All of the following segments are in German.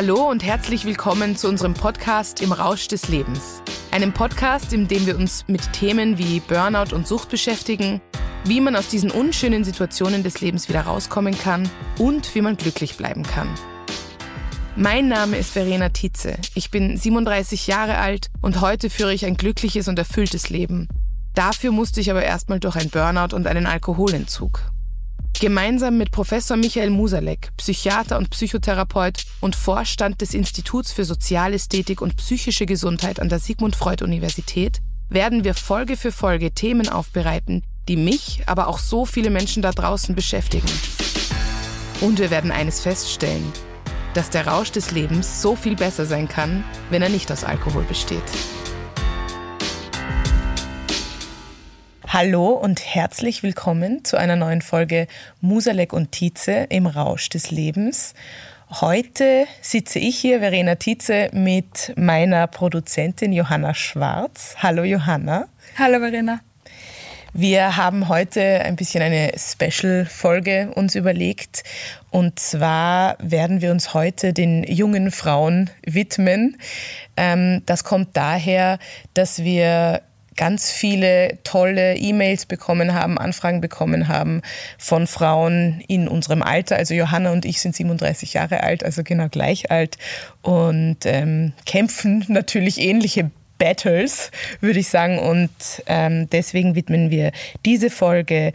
Hallo und herzlich willkommen zu unserem Podcast Im Rausch des Lebens. Einem Podcast, in dem wir uns mit Themen wie Burnout und Sucht beschäftigen, wie man aus diesen unschönen Situationen des Lebens wieder rauskommen kann und wie man glücklich bleiben kann. Mein Name ist Verena Tietze. Ich bin 37 Jahre alt und heute führe ich ein glückliches und erfülltes Leben. Dafür musste ich aber erstmal durch ein Burnout und einen Alkoholentzug. Gemeinsam mit Professor Michael Musalek, Psychiater und Psychotherapeut und Vorstand des Instituts für Sozialästhetik und psychische Gesundheit an der Sigmund Freud Universität, werden wir Folge für Folge Themen aufbereiten, die mich, aber auch so viele Menschen da draußen beschäftigen. Und wir werden eines feststellen, dass der Rausch des Lebens so viel besser sein kann, wenn er nicht aus Alkohol besteht. Hallo und herzlich willkommen zu einer neuen Folge Musalek und Tietze im Rausch des Lebens. Heute sitze ich hier, Verena Tietze, mit meiner Produzentin Johanna Schwarz. Hallo Johanna. Hallo Verena. Wir haben heute ein bisschen eine Special-Folge uns überlegt. Und zwar werden wir uns heute den jungen Frauen widmen. Ähm, das kommt daher, dass wir ganz viele tolle E-Mails bekommen haben, Anfragen bekommen haben von Frauen in unserem Alter. Also Johanna und ich sind 37 Jahre alt, also genau gleich alt und ähm, kämpfen natürlich ähnliche Battles, würde ich sagen. Und ähm, deswegen widmen wir diese Folge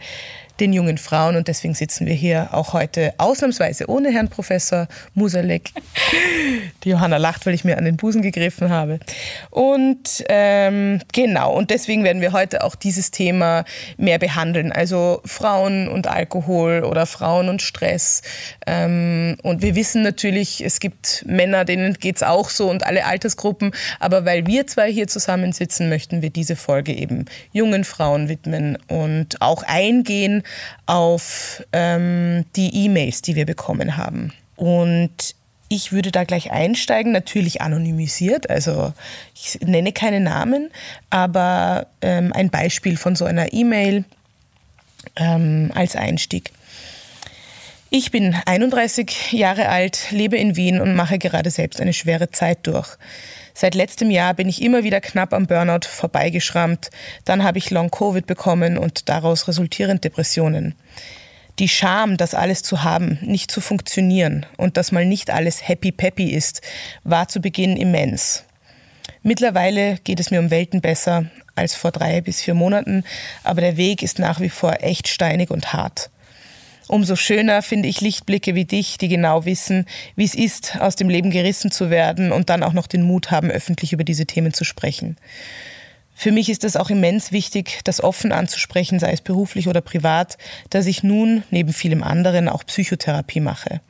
den jungen Frauen und deswegen sitzen wir hier auch heute ausnahmsweise ohne Herrn Professor Musalek. Die Johanna lacht, weil ich mir an den Busen gegriffen habe. Und ähm, genau, und deswegen werden wir heute auch dieses Thema mehr behandeln. Also Frauen und Alkohol oder Frauen und Stress. Ähm, und wir wissen natürlich, es gibt Männer, denen geht es auch so und alle Altersgruppen. Aber weil wir zwei hier zusammensitzen, möchten wir diese Folge eben jungen Frauen widmen und auch eingehen auf ähm, die E-Mails, die wir bekommen haben. Und ich würde da gleich einsteigen, natürlich anonymisiert, also ich nenne keine Namen, aber ähm, ein Beispiel von so einer E-Mail ähm, als Einstieg. Ich bin 31 Jahre alt, lebe in Wien und mache gerade selbst eine schwere Zeit durch. Seit letztem Jahr bin ich immer wieder knapp am Burnout vorbeigeschrammt. Dann habe ich Long-Covid bekommen und daraus resultierend Depressionen. Die Scham, das alles zu haben, nicht zu funktionieren und dass mal nicht alles happy-peppy ist, war zu Beginn immens. Mittlerweile geht es mir um Welten besser als vor drei bis vier Monaten, aber der Weg ist nach wie vor echt steinig und hart. Umso schöner finde ich Lichtblicke wie dich, die genau wissen, wie es ist, aus dem Leben gerissen zu werden und dann auch noch den Mut haben, öffentlich über diese Themen zu sprechen. Für mich ist es auch immens wichtig, das offen anzusprechen, sei es beruflich oder privat, dass ich nun neben vielem anderen auch Psychotherapie mache.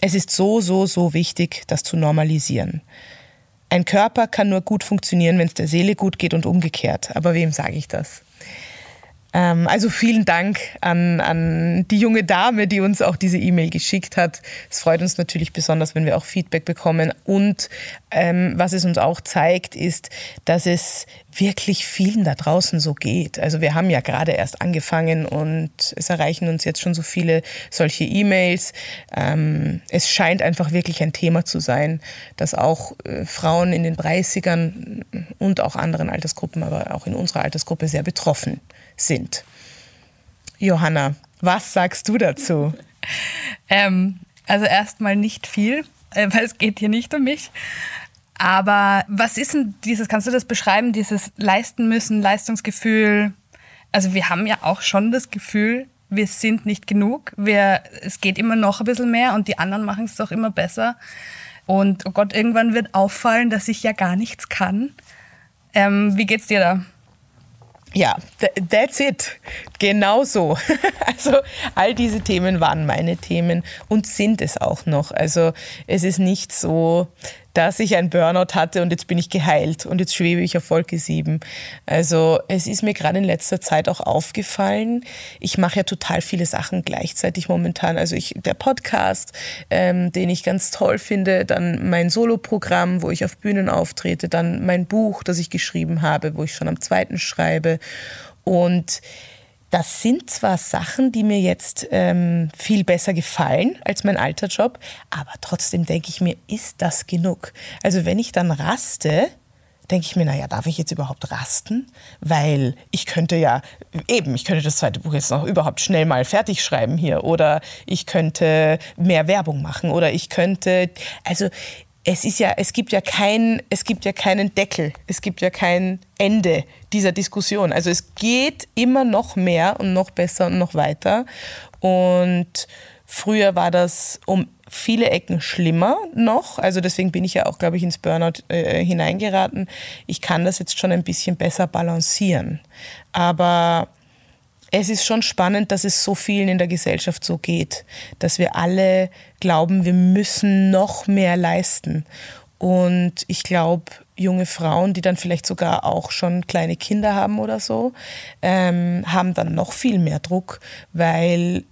Es ist so, so, so wichtig, das zu normalisieren. Ein Körper kann nur gut funktionieren, wenn es der Seele gut geht und umgekehrt. Aber wem sage ich das? Ähm, also vielen Dank an, an die junge Dame, die uns auch diese E-Mail geschickt hat. Es freut uns natürlich besonders, wenn wir auch Feedback bekommen. Und ähm, was es uns auch zeigt, ist, dass es wirklich vielen da draußen so geht. Also wir haben ja gerade erst angefangen und es erreichen uns jetzt schon so viele solche E-Mails. Ähm, es scheint einfach wirklich ein Thema zu sein, dass auch äh, Frauen in den 30ern und auch anderen Altersgruppen, aber auch in unserer Altersgruppe sehr betroffen sind. Johanna, was sagst du dazu? ähm, also erstmal nicht viel, äh, weil es geht hier nicht um mich. Aber was ist denn dieses, kannst du das beschreiben, dieses Leisten müssen, Leistungsgefühl? Also wir haben ja auch schon das Gefühl, wir sind nicht genug, wir, es geht immer noch ein bisschen mehr und die anderen machen es doch immer besser. Und oh Gott, irgendwann wird auffallen, dass ich ja gar nichts kann. Ähm, wie geht's dir da? Ja, that's it. Genau so. Also all diese Themen waren meine Themen und sind es auch noch. Also es ist nicht so, dass ich ein Burnout hatte und jetzt bin ich geheilt und jetzt schwebe ich auf Wolke 7. Also es ist mir gerade in letzter Zeit auch aufgefallen, ich mache ja total viele Sachen gleichzeitig momentan. Also ich, der Podcast, ähm, den ich ganz toll finde, dann mein Soloprogramm, wo ich auf Bühnen auftrete, dann mein Buch, das ich geschrieben habe, wo ich schon am zweiten schreibe und das sind zwar Sachen, die mir jetzt ähm, viel besser gefallen als mein alter Job, aber trotzdem denke ich mir, ist das genug? Also wenn ich dann raste, denke ich mir, naja, darf ich jetzt überhaupt rasten? Weil ich könnte ja, eben, ich könnte das zweite Buch jetzt noch überhaupt schnell mal fertig schreiben hier oder ich könnte mehr Werbung machen oder ich könnte, also es ist ja, es gibt ja kein, es gibt ja keinen Deckel, es gibt ja kein Ende dieser Diskussion. Also es geht immer noch mehr und noch besser und noch weiter. Und früher war das um viele Ecken schlimmer noch. Also deswegen bin ich ja auch, glaube ich, ins Burnout äh, hineingeraten. Ich kann das jetzt schon ein bisschen besser balancieren. Aber es ist schon spannend, dass es so vielen in der Gesellschaft so geht, dass wir alle glauben, wir müssen noch mehr leisten. Und ich glaube, junge Frauen, die dann vielleicht sogar auch schon kleine Kinder haben oder so, ähm, haben dann noch viel mehr Druck, weil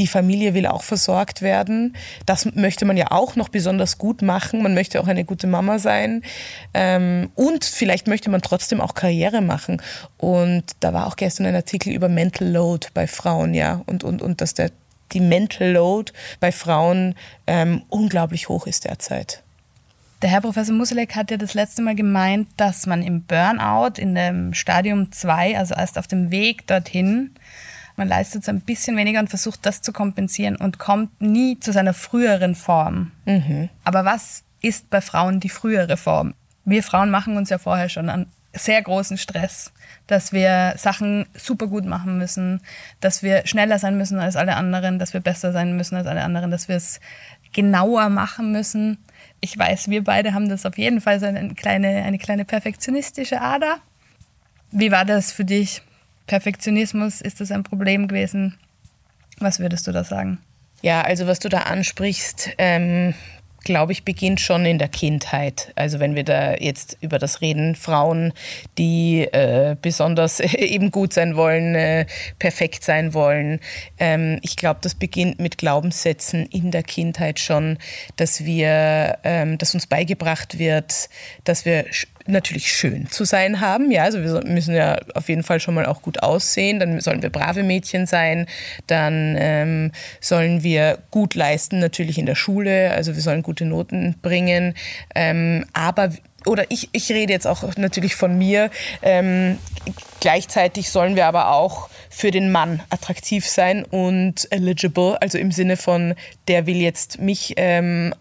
die Familie will auch versorgt werden. Das möchte man ja auch noch besonders gut machen. Man möchte auch eine gute Mama sein. Ähm, und vielleicht möchte man trotzdem auch Karriere machen. Und da war auch gestern ein Artikel über Mental Load bei Frauen, ja. Und, und, und dass der, die Mental Load bei Frauen ähm, unglaublich hoch ist derzeit. Der Herr Professor Muselek hat ja das letzte Mal gemeint, dass man im Burnout in dem Stadium 2, also erst auf dem Weg dorthin, man leistet es ein bisschen weniger und versucht das zu kompensieren und kommt nie zu seiner früheren Form. Mhm. Aber was ist bei Frauen die frühere Form? Wir Frauen machen uns ja vorher schon einen sehr großen Stress, dass wir Sachen super gut machen müssen, dass wir schneller sein müssen als alle anderen, dass wir besser sein müssen als alle anderen, dass wir es genauer machen müssen. Ich weiß, wir beide haben das auf jeden Fall so eine kleine, eine kleine perfektionistische Ader. Wie war das für dich? Perfektionismus, ist das ein Problem gewesen? Was würdest du da sagen? Ja, also was du da ansprichst, ähm, glaube ich, beginnt schon in der Kindheit. Also wenn wir da jetzt über das reden, Frauen, die äh, besonders eben gut sein wollen, äh, perfekt sein wollen. Ähm, ich glaube, das beginnt mit Glaubenssätzen in der Kindheit schon, dass wir, ähm, dass uns beigebracht wird, dass wir natürlich schön zu sein haben. Ja, also wir müssen ja auf jeden Fall schon mal auch gut aussehen. Dann sollen wir brave Mädchen sein. Dann ähm, sollen wir gut leisten, natürlich in der Schule. Also wir sollen gute Noten bringen. Ähm, aber oder ich, ich rede jetzt auch natürlich von mir. Ähm, gleichzeitig sollen wir aber auch für den Mann attraktiv sein und eligible, also im Sinne von, der will jetzt mich ähm,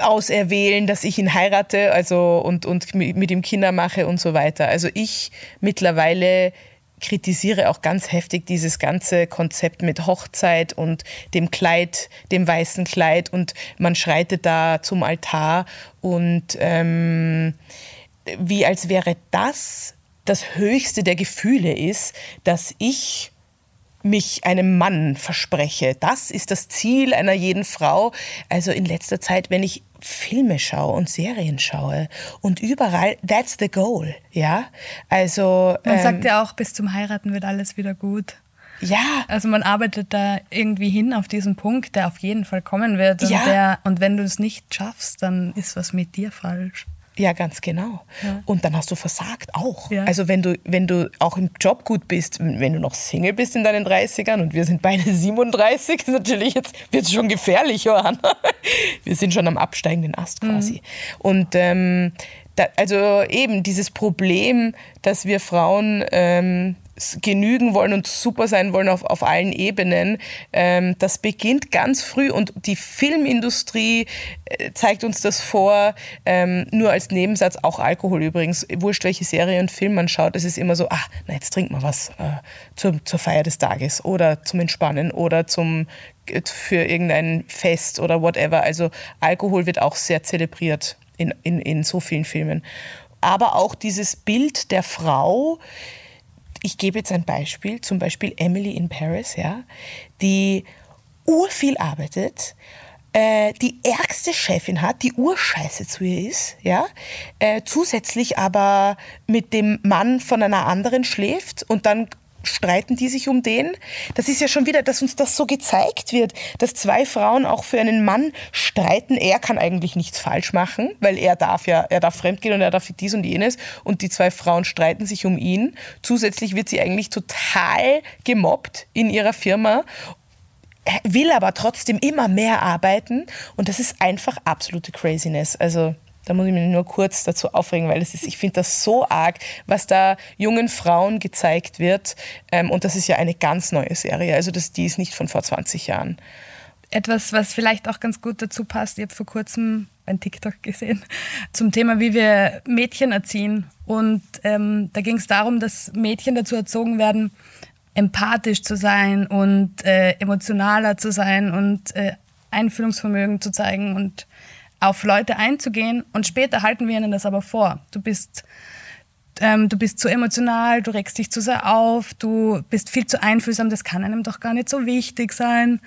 auserwählen, dass ich ihn heirate also und, und mit ihm Kinder mache und so weiter. Also ich mittlerweile kritisiere auch ganz heftig dieses ganze Konzept mit Hochzeit und dem Kleid, dem weißen Kleid und man schreitet da zum Altar und ähm, wie als wäre das das höchste der Gefühle ist, dass ich mich einem Mann verspreche. Das ist das Ziel einer jeden Frau. Also in letzter Zeit, wenn ich Filme schaue und Serien schaue und überall, that's the goal, ja. Also man ähm, sagt ja auch, bis zum Heiraten wird alles wieder gut. Ja. Also man arbeitet da irgendwie hin auf diesen Punkt, der auf jeden Fall kommen wird. Und, ja. der, und wenn du es nicht schaffst, dann ist was mit dir falsch. Ja, ganz genau. Ja. Und dann hast du versagt auch. Ja. Also wenn du, wenn du auch im Job gut bist, wenn du noch Single bist in deinen 30ern und wir sind beide 37, ist natürlich jetzt wird es schon gefährlich, Johanna. Wir sind schon am absteigenden Ast quasi. Mhm. Und ähm, da, also eben dieses Problem, dass wir Frauen ähm, genügen wollen und super sein wollen auf, auf allen Ebenen. Ähm, das beginnt ganz früh und die Filmindustrie äh, zeigt uns das vor, ähm, nur als Nebensatz, auch Alkohol übrigens, wurscht welche Serie und Film man schaut, es ist immer so, ah, na jetzt trinkt man was äh, zur, zur Feier des Tages oder zum Entspannen oder zum äh, für irgendein Fest oder whatever. Also Alkohol wird auch sehr zelebriert in, in, in so vielen Filmen. Aber auch dieses Bild der Frau, ich gebe jetzt ein Beispiel, zum Beispiel Emily in Paris, ja, die urviel arbeitet, äh, die ärgste Chefin hat, die urscheiße zu ihr ist, ja, äh, zusätzlich aber mit dem Mann von einer anderen schläft und dann streiten die sich um den. Das ist ja schon wieder, dass uns das so gezeigt wird, dass zwei Frauen auch für einen Mann streiten. Er kann eigentlich nichts falsch machen, weil er darf ja, er darf fremdgehen und er darf dies und jenes. Und die zwei Frauen streiten sich um ihn. Zusätzlich wird sie eigentlich total gemobbt in ihrer Firma will aber trotzdem immer mehr arbeiten und das ist einfach absolute Craziness. Also da muss ich mich nur kurz dazu aufregen, weil das ist, ich finde das so arg, was da jungen Frauen gezeigt wird. Ähm, und das ist ja eine ganz neue Serie. Also das, die ist nicht von vor 20 Jahren. Etwas, was vielleicht auch ganz gut dazu passt, ich habe vor kurzem ein TikTok gesehen zum Thema, wie wir Mädchen erziehen. Und ähm, da ging es darum, dass Mädchen dazu erzogen werden, empathisch zu sein und äh, emotionaler zu sein und äh, Einfühlungsvermögen zu zeigen und auf Leute einzugehen und später halten wir ihnen das aber vor. Du bist, ähm, du bist zu emotional, du regst dich zu sehr auf, du bist viel zu einfühlsam, das kann einem doch gar nicht so wichtig sein.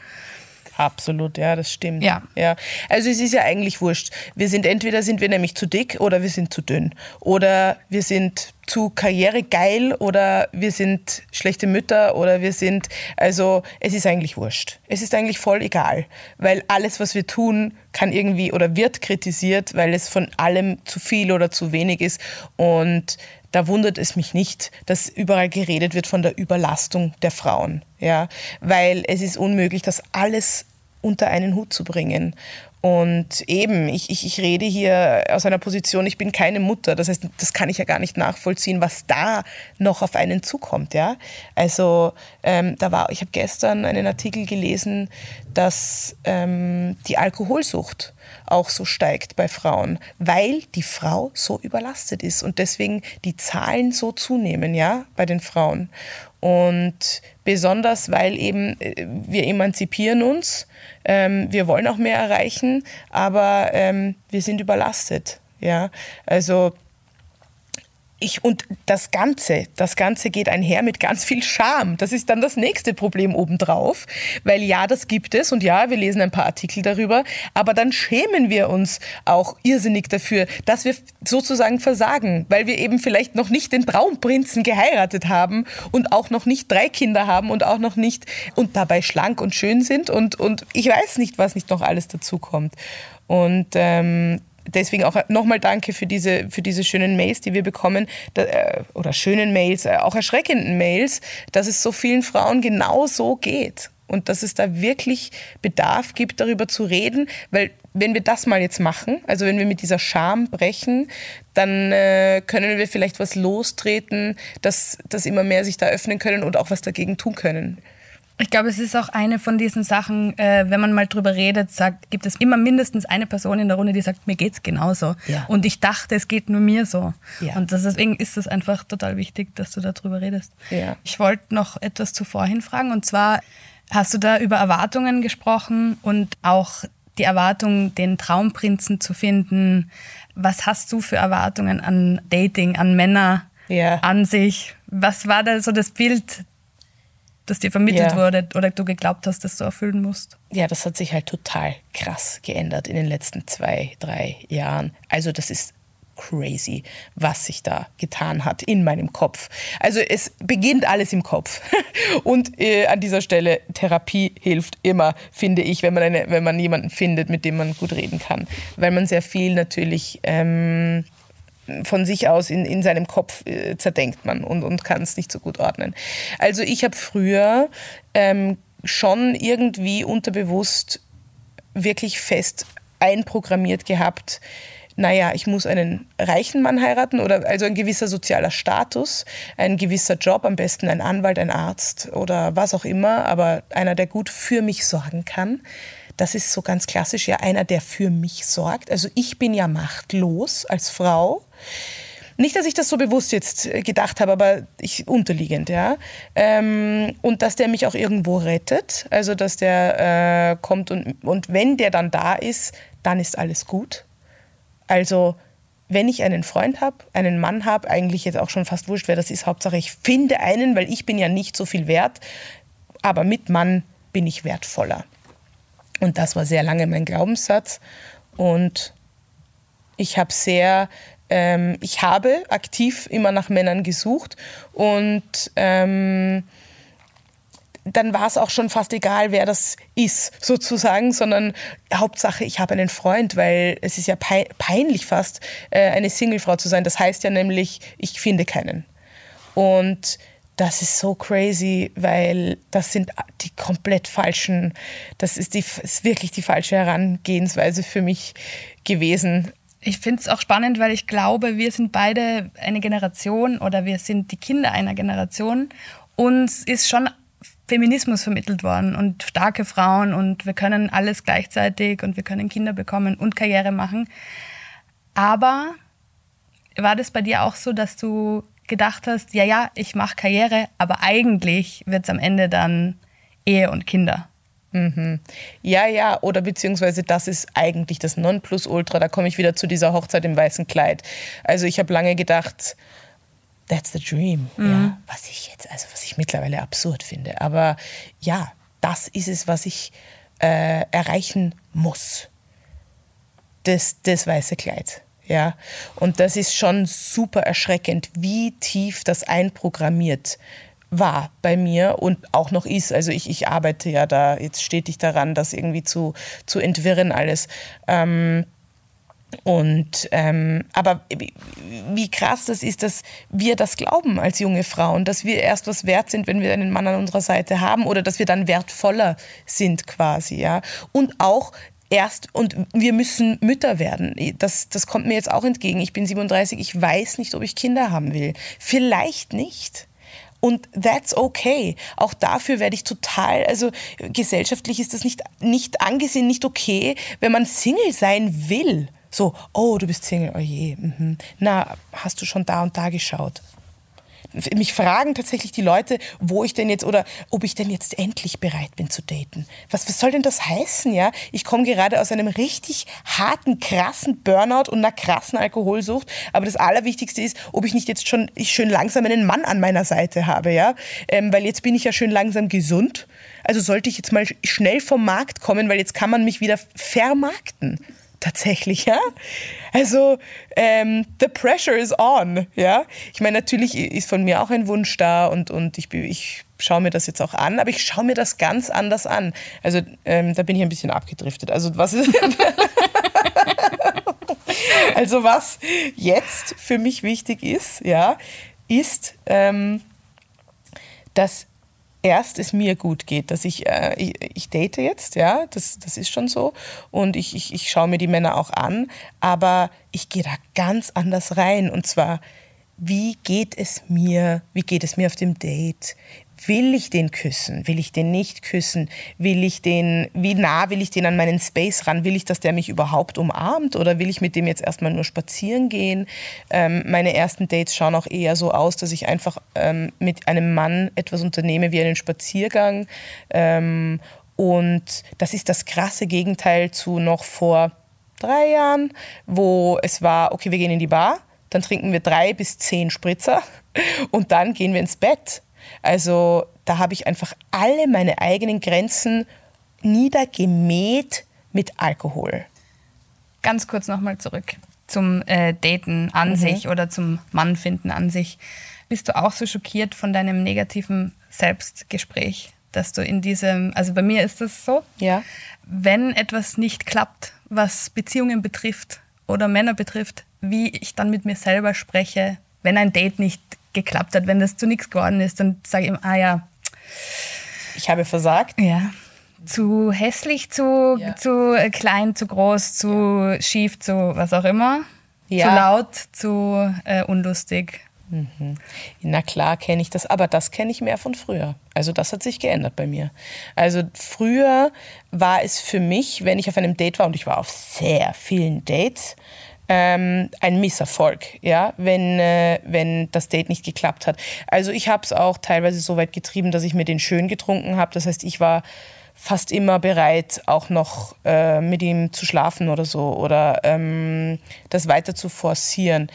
Absolut, ja, das stimmt. Ja. ja. Also es ist ja eigentlich wurscht. Wir sind entweder sind wir nämlich zu dick oder wir sind zu dünn. Oder wir sind zu karrieregeil oder wir sind schlechte Mütter oder wir sind, also es ist eigentlich wurscht. Es ist eigentlich voll egal, weil alles, was wir tun, kann irgendwie oder wird kritisiert, weil es von allem zu viel oder zu wenig ist. Und da wundert es mich nicht, dass überall geredet wird von der Überlastung der Frauen, ja, weil es ist unmöglich, das alles unter einen Hut zu bringen. Und eben, ich, ich, ich rede hier aus einer Position, ich bin keine Mutter. Das heißt, das kann ich ja gar nicht nachvollziehen, was da noch auf einen zukommt. Ja? Also ähm, da war, ich habe gestern einen Artikel gelesen, dass ähm, die Alkoholsucht auch so steigt bei Frauen, weil die Frau so überlastet ist und deswegen die Zahlen so zunehmen, ja, bei den Frauen. Und besonders, weil eben äh, wir emanzipieren uns, ähm, wir wollen auch mehr erreichen, aber ähm, wir sind überlastet. Ja, also ich, und das Ganze, das Ganze geht einher mit ganz viel Scham. Das ist dann das nächste Problem obendrauf. Weil ja, das gibt es und ja, wir lesen ein paar Artikel darüber, aber dann schämen wir uns auch irrsinnig dafür, dass wir sozusagen versagen, weil wir eben vielleicht noch nicht den Traumprinzen geheiratet haben und auch noch nicht drei Kinder haben und auch noch nicht und dabei schlank und schön sind und, und ich weiß nicht, was nicht noch alles dazu kommt. Und ähm, deswegen auch nochmal danke für diese, für diese schönen Mails, die wir bekommen, da, äh, oder schönen Mails, äh, auch erschreckenden Mails, dass es so vielen Frauen genau so geht. Und dass es da wirklich Bedarf gibt, darüber zu reden, weil wenn wir das mal jetzt machen, also wenn wir mit dieser Scham brechen, dann äh, können wir vielleicht was lostreten, dass, dass immer mehr sich da öffnen können und auch was dagegen tun können. Ich glaube, es ist auch eine von diesen Sachen, äh, wenn man mal drüber redet, sagt, gibt es immer mindestens eine Person in der Runde, die sagt, mir geht's genauso. Ja. Und ich dachte, es geht nur mir so. Ja. Und deswegen ist es einfach total wichtig, dass du darüber redest. Ja. Ich wollte noch etwas zuvor hinfragen und zwar hast du da über Erwartungen gesprochen und auch die Erwartung, den Traumprinzen zu finden. Was hast du für Erwartungen an Dating, an Männer, an sich? Was war da so das Bild, das dir vermittelt ja. wurde oder du geglaubt hast, dass du erfüllen musst? Ja, das hat sich halt total krass geändert in den letzten zwei, drei Jahren. Also das ist crazy, was sich da getan hat in meinem Kopf. Also es beginnt alles im Kopf. Und äh, an dieser Stelle, Therapie hilft immer, finde ich, wenn man, eine, wenn man jemanden findet, mit dem man gut reden kann. Weil man sehr viel natürlich... Ähm, von sich aus in, in seinem Kopf äh, zerdenkt man und, und kann es nicht so gut ordnen. Also ich habe früher ähm, schon irgendwie unterbewusst wirklich fest einprogrammiert gehabt, naja, ich muss einen reichen Mann heiraten oder also ein gewisser sozialer Status, ein gewisser Job, am besten ein Anwalt, ein Arzt oder was auch immer, aber einer, der gut für mich sorgen kann. Das ist so ganz klassisch, ja, einer, der für mich sorgt. Also ich bin ja machtlos als Frau. Nicht, dass ich das so bewusst jetzt äh, gedacht habe, aber ich unterliegend, ja. Ähm, und dass der mich auch irgendwo rettet. Also, dass der äh, kommt und, und wenn der dann da ist, dann ist alles gut. Also, wenn ich einen Freund habe, einen Mann habe, eigentlich jetzt auch schon fast wurscht, wer das ist, Hauptsache ich finde einen, weil ich bin ja nicht so viel wert, aber mit Mann bin ich wertvoller. Und das war sehr lange mein Glaubenssatz. Und ich habe sehr ähm, ich habe aktiv immer nach Männern gesucht und ähm, dann war es auch schon fast egal, wer das ist, sozusagen, sondern Hauptsache, ich habe einen Freund, weil es ist ja peinlich fast, äh, eine Singlefrau zu sein. Das heißt ja nämlich, ich finde keinen. Und das ist so crazy, weil das sind die komplett falschen, das ist, die, ist wirklich die falsche Herangehensweise für mich gewesen. Ich finde es auch spannend, weil ich glaube, wir sind beide eine Generation oder wir sind die Kinder einer Generation. Uns ist schon Feminismus vermittelt worden und starke Frauen und wir können alles gleichzeitig und wir können Kinder bekommen und Karriere machen. Aber war das bei dir auch so, dass du gedacht hast, ja, ja, ich mache Karriere, aber eigentlich wird es am Ende dann Ehe und Kinder? Mhm. Ja, ja, oder beziehungsweise das ist eigentlich das Nonplusultra. Da komme ich wieder zu dieser Hochzeit im weißen Kleid. Also ich habe lange gedacht, that's the dream. Mhm. Ja, was ich jetzt, also was ich mittlerweile absurd finde. Aber ja, das ist es, was ich äh, erreichen muss. Das, das weiße Kleid. Ja, und das ist schon super erschreckend, wie tief das einprogrammiert war bei mir und auch noch ist. Also ich, ich arbeite ja da jetzt stetig daran, das irgendwie zu, zu entwirren alles. Ähm, und ähm, aber wie krass das ist, dass wir das glauben als junge Frauen, dass wir erst was wert sind, wenn wir einen Mann an unserer Seite haben oder dass wir dann wertvoller sind quasi, ja. Und auch erst und wir müssen Mütter werden. Das, das kommt mir jetzt auch entgegen. Ich bin 37, ich weiß nicht, ob ich Kinder haben will. Vielleicht nicht. Und that's okay. Auch dafür werde ich total, also gesellschaftlich ist das nicht, nicht angesehen, nicht okay, wenn man Single sein will. So, oh, du bist Single, oh je. Mhm. Na, hast du schon da und da geschaut? Mich fragen tatsächlich die Leute, wo ich denn jetzt oder ob ich denn jetzt endlich bereit bin zu daten. Was, was soll denn das heißen, ja? Ich komme gerade aus einem richtig harten, krassen Burnout und einer krassen Alkoholsucht. Aber das Allerwichtigste ist, ob ich nicht jetzt schon ich schön langsam einen Mann an meiner Seite habe, ja? Ähm, weil jetzt bin ich ja schön langsam gesund. Also sollte ich jetzt mal schnell vom Markt kommen, weil jetzt kann man mich wieder vermarkten tatsächlich, ja. Also ähm, the pressure is on, ja. Ich meine, natürlich ist von mir auch ein Wunsch da und, und ich, ich schaue mir das jetzt auch an, aber ich schaue mir das ganz anders an. Also ähm, da bin ich ein bisschen abgedriftet. Also was ist also was jetzt für mich wichtig ist, ja, ist, ähm, dass erst es mir gut geht, dass ich, äh, ich, ich, date jetzt, ja, das, das ist schon so. Und ich, ich, ich schaue mir die Männer auch an, aber ich gehe da ganz anders rein. Und zwar, wie geht es mir, wie geht es mir auf dem Date, will ich den küssen? Will ich den nicht küssen? Will ich den, wie nah will ich den an meinen Space ran? Will ich, dass der mich überhaupt umarmt oder will ich mit dem jetzt erstmal nur spazieren gehen? Ähm, meine ersten Dates schauen auch eher so aus, dass ich einfach ähm, mit einem Mann etwas unternehme wie einen Spaziergang. Ähm, und das ist das krasse Gegenteil zu noch vor drei Jahren, wo es war, okay, wir gehen in die Bar, dann trinken wir drei bis zehn Spritzer und dann gehen wir ins Bett. Also da habe ich einfach alle meine eigenen Grenzen niedergemäht mit Alkohol. Ganz kurz nochmal zurück zum äh, Daten an mhm. sich oder zum Mannfinden an sich. Bist du auch so schockiert von deinem negativen Selbstgespräch, dass du in diesem, also bei mir ist das so, ja. wenn etwas nicht klappt, was Beziehungen betrifft oder Männer betrifft, wie ich dann mit mir selber spreche, wenn ein Date nicht geklappt hat. Wenn das zu nichts geworden ist, dann sage ich ihm, ah ja. Ich habe versagt. Ja. Zu hässlich, zu, ja. zu klein, zu groß, zu ja. schief, zu was auch immer. Ja. Zu laut, zu äh, unlustig. Mhm. Na klar kenne ich das, aber das kenne ich mehr von früher. Also das hat sich geändert bei mir. Also früher war es für mich, wenn ich auf einem Date war, und ich war auf sehr vielen Dates, ähm, ein Misserfolg, ja, wenn, äh, wenn das Date nicht geklappt hat. Also ich habe es auch teilweise so weit getrieben, dass ich mir den schön getrunken habe. Das heißt, ich war fast immer bereit, auch noch äh, mit ihm zu schlafen oder so oder ähm, das weiter zu forcieren.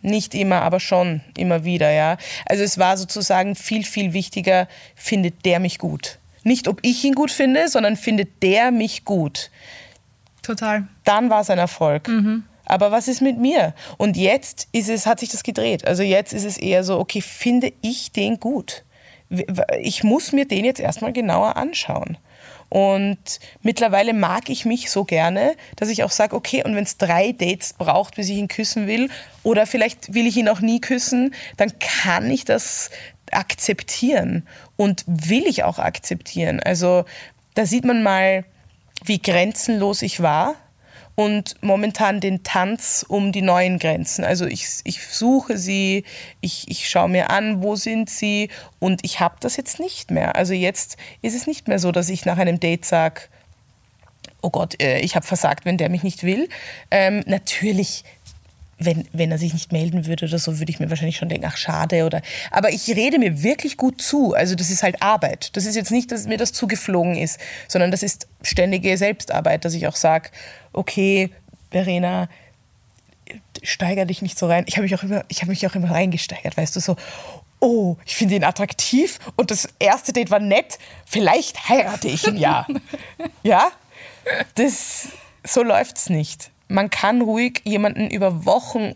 Nicht immer, aber schon immer wieder, ja. Also es war sozusagen viel, viel wichtiger, findet der mich gut. Nicht, ob ich ihn gut finde, sondern findet der mich gut. Total. Dann war es ein Erfolg. Mhm. Aber was ist mit mir? Und jetzt ist es, hat sich das gedreht. Also jetzt ist es eher so, okay, finde ich den gut? Ich muss mir den jetzt erstmal genauer anschauen. Und mittlerweile mag ich mich so gerne, dass ich auch sage, okay, und wenn es drei Dates braucht, bis ich ihn küssen will, oder vielleicht will ich ihn auch nie küssen, dann kann ich das akzeptieren und will ich auch akzeptieren. Also da sieht man mal, wie grenzenlos ich war und momentan den Tanz um die neuen Grenzen. Also ich, ich suche sie, ich, ich schaue mir an, wo sind sie und ich habe das jetzt nicht mehr. Also jetzt ist es nicht mehr so, dass ich nach einem Date sage, oh Gott, äh, ich habe versagt, wenn der mich nicht will. Ähm, natürlich wenn, wenn er sich nicht melden würde oder so, würde ich mir wahrscheinlich schon denken, ach schade oder. Aber ich rede mir wirklich gut zu. Also das ist halt Arbeit. Das ist jetzt nicht, dass mir das zugeflogen ist, sondern das ist ständige Selbstarbeit, dass ich auch sage, okay, Verena, steiger dich nicht so rein. Ich habe mich auch immer, ich habe mich auch immer reingesteigert, weißt du, so, oh, ich finde ihn attraktiv und das erste Date war nett, vielleicht heirate ich ihn ja. ja? Das, so läuft's nicht man kann ruhig jemanden über Wochen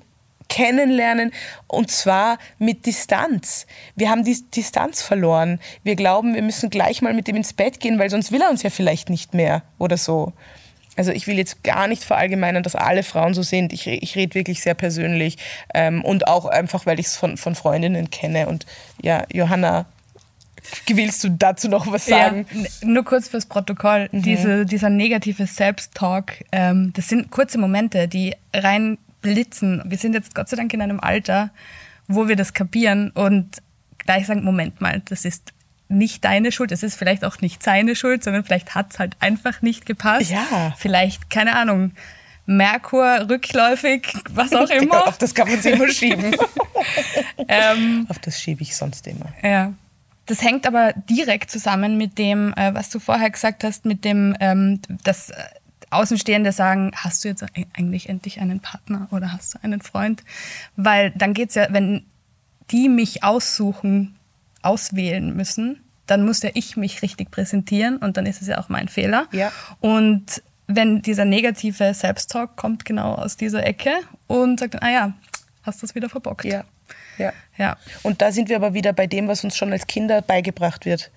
kennenlernen und zwar mit Distanz. Wir haben die Distanz verloren. Wir glauben, wir müssen gleich mal mit dem ins Bett gehen, weil sonst will er uns ja vielleicht nicht mehr oder so. Also ich will jetzt gar nicht verallgemeinern, dass alle Frauen so sind. Ich, ich rede wirklich sehr persönlich ähm, und auch einfach, weil ich es von, von Freundinnen kenne. Und ja, Johanna Willst du dazu noch was sagen? Ja, nur kurz fürs Protokoll. Mhm. Diese, dieser negative Selbsttalk, ähm, das sind kurze Momente, die rein blitzen. Wir sind jetzt Gott sei Dank in einem Alter, wo wir das kapieren und gleich sagen, Moment mal, das ist nicht deine Schuld, es ist vielleicht auch nicht seine Schuld, sondern vielleicht hat es halt einfach nicht gepasst. Ja. Vielleicht, keine Ahnung, Merkur rückläufig, was auch immer. Auf das kann man sich immer schieben. ähm, Auf das schiebe ich sonst immer. Ja. Das hängt aber direkt zusammen mit dem, äh, was du vorher gesagt hast, mit dem, ähm, dass äh, Außenstehende sagen, hast du jetzt eigentlich endlich einen Partner oder hast du einen Freund? Weil dann geht es ja, wenn die mich aussuchen, auswählen müssen, dann muss ja ich mich richtig präsentieren und dann ist es ja auch mein Fehler. Ja. Und wenn dieser negative Selbsttalk kommt genau aus dieser Ecke und sagt, ah ja, hast du es wieder verbockt. Ja. Ja. ja. Und da sind wir aber wieder bei dem, was uns schon als Kinder beigebracht wird.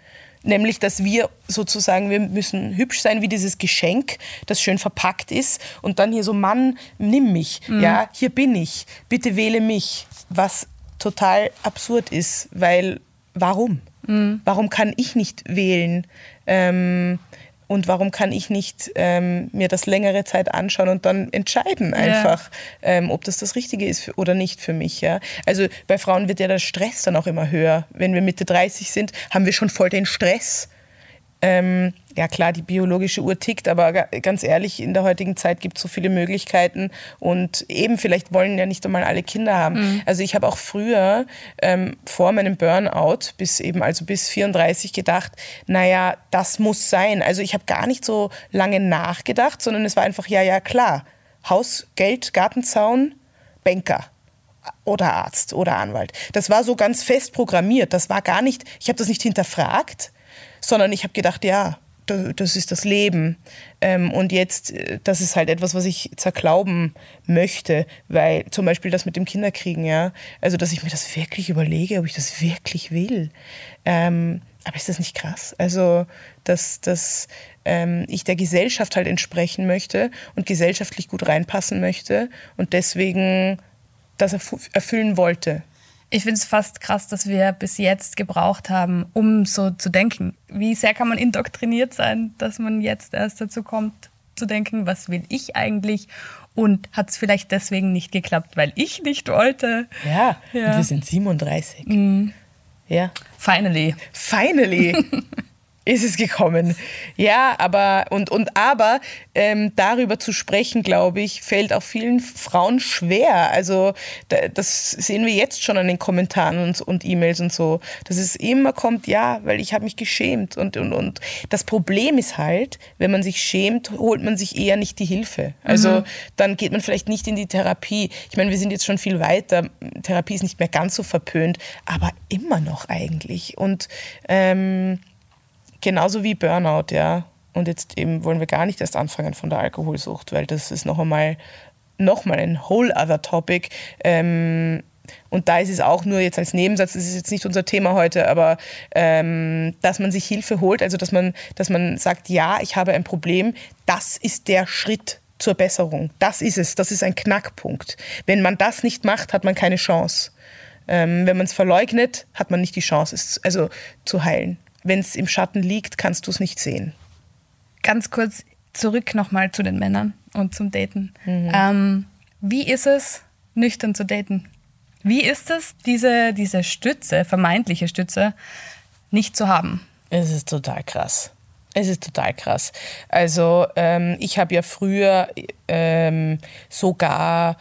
Nämlich, dass wir sozusagen, wir müssen hübsch sein wie dieses Geschenk, das schön verpackt ist. Und dann hier so, Mann, nimm mich. Mhm. Ja, hier bin ich. Bitte wähle mich. Was total absurd ist, weil warum? Mhm. Warum kann ich nicht wählen? Ähm, und warum kann ich nicht ähm, mir das längere Zeit anschauen und dann entscheiden einfach, ja. ähm, ob das das Richtige ist für, oder nicht für mich. Ja? Also bei Frauen wird ja der Stress dann auch immer höher. Wenn wir Mitte 30 sind, haben wir schon voll den Stress. Ähm, ja klar, die biologische Uhr tickt, aber ganz ehrlich, in der heutigen Zeit gibt es so viele Möglichkeiten und eben vielleicht wollen ja nicht einmal alle Kinder haben. Mhm. Also ich habe auch früher ähm, vor meinem Burnout bis eben also bis 34 gedacht, naja, das muss sein. Also ich habe gar nicht so lange nachgedacht, sondern es war einfach, ja, ja, klar, Haus, Geld, Gartenzaun, Banker oder Arzt oder Anwalt. Das war so ganz fest programmiert. Das war gar nicht, ich habe das nicht hinterfragt, sondern ich habe gedacht, ja, das ist das Leben. Ähm, und jetzt, äh, das ist halt etwas, was ich zerklauben möchte, weil zum Beispiel das mit dem Kinderkriegen, ja, also dass ich mir das wirklich überlege, ob ich das wirklich will. Ähm, aber ist das nicht krass? Also, dass, dass ähm, ich der Gesellschaft halt entsprechen möchte und gesellschaftlich gut reinpassen möchte und deswegen das erfüllen wollte. Ich finde es fast krass, dass wir bis jetzt gebraucht haben, um so zu denken. Wie sehr kann man indoktriniert sein, dass man jetzt erst dazu kommt, zu denken, was will ich eigentlich? Und hat es vielleicht deswegen nicht geklappt, weil ich nicht wollte? Ja, ja. wir sind 37. Mhm. Ja. Finally. Finally. ist es gekommen. Ja, aber und, und aber ähm, darüber zu sprechen, glaube ich, fällt auch vielen Frauen schwer. Also da, das sehen wir jetzt schon an den Kommentaren und, und E-Mails und so, dass es immer kommt, ja, weil ich habe mich geschämt und, und, und das Problem ist halt, wenn man sich schämt, holt man sich eher nicht die Hilfe. Also mhm. dann geht man vielleicht nicht in die Therapie. Ich meine, wir sind jetzt schon viel weiter. Therapie ist nicht mehr ganz so verpönt, aber immer noch eigentlich. Und ähm, Genauso wie Burnout, ja. Und jetzt eben wollen wir gar nicht erst anfangen von der Alkoholsucht, weil das ist noch einmal nochmal ein whole other topic. Ähm, und da ist es auch nur jetzt als Nebensatz, das ist jetzt nicht unser Thema heute, aber ähm, dass man sich Hilfe holt, also dass man, dass man sagt, ja, ich habe ein Problem, das ist der Schritt zur Besserung. Das ist es, das ist ein Knackpunkt. Wenn man das nicht macht, hat man keine Chance. Ähm, wenn man es verleugnet, hat man nicht die Chance, es also zu heilen. Wenn es im Schatten liegt, kannst du es nicht sehen. Ganz kurz zurück nochmal zu den Männern und zum Daten. Mhm. Ähm, wie ist es, nüchtern zu daten? Wie ist es, diese, diese Stütze, vermeintliche Stütze, nicht zu haben? Es ist total krass. Es ist total krass. Also ähm, ich habe ja früher ähm, sogar,